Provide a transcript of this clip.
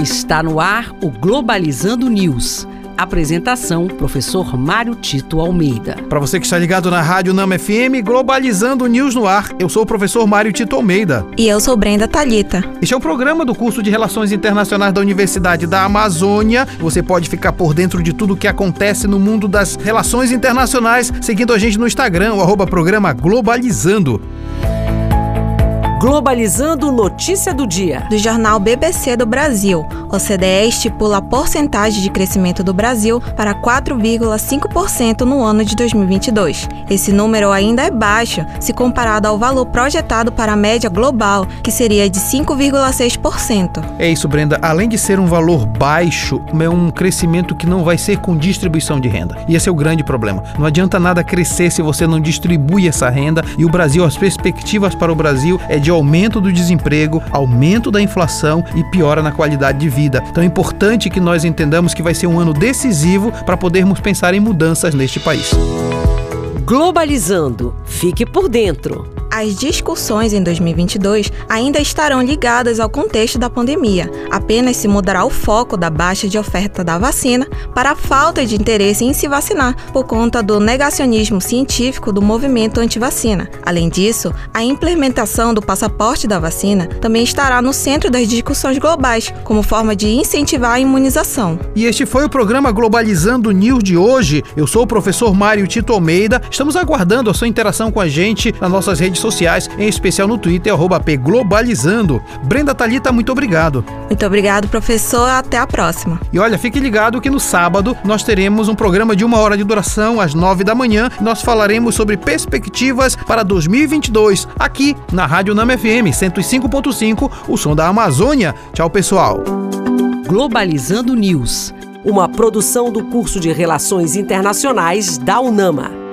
Está no ar o Globalizando News. Apresentação: Professor Mário Tito Almeida. Para você que está ligado na Rádio Nama FM, Globalizando News no ar, eu sou o professor Mário Tito Almeida. E eu sou Brenda Talita. Este é o programa do curso de Relações Internacionais da Universidade da Amazônia. Você pode ficar por dentro de tudo o que acontece no mundo das relações internacionais seguindo a gente no Instagram, o arroba programa Globalizando. Globalizando notícia do dia. Do jornal BBC do Brasil. OCDE estipula a porcentagem de crescimento do Brasil para 4,5% no ano de 2022. Esse número ainda é baixo se comparado ao valor projetado para a média global, que seria de 5,6%. É isso, Brenda. Além de ser um valor baixo, é um crescimento que não vai ser com distribuição de renda. E esse é o grande problema. Não adianta nada crescer se você não distribui essa renda. E o Brasil, as perspectivas para o Brasil é de de aumento do desemprego, aumento da inflação e piora na qualidade de vida. Então é importante que nós entendamos que vai ser um ano decisivo para podermos pensar em mudanças neste país. Globalizando. Fique por dentro. As discussões em 2022 ainda estarão ligadas ao contexto da pandemia. Apenas se mudará o foco da baixa de oferta da vacina para a falta de interesse em se vacinar por conta do negacionismo científico do movimento anti-vacina. Além disso, a implementação do passaporte da vacina também estará no centro das discussões globais, como forma de incentivar a imunização. E este foi o programa Globalizando News de hoje. Eu sou o professor Mário Tito Almeida. Estamos aguardando a sua interação com a gente nas nossas redes sociais, em especial no Twitter, arroba Globalizando. Brenda Talita, muito obrigado. Muito obrigado, professor. Até a próxima. E olha, fique ligado que no sábado nós teremos um programa de uma hora de duração, às nove da manhã. Nós falaremos sobre perspectivas para 2022, aqui na Rádio Nama FM 105.5, o som da Amazônia. Tchau, pessoal. Globalizando News, uma produção do curso de Relações Internacionais da UNAMA.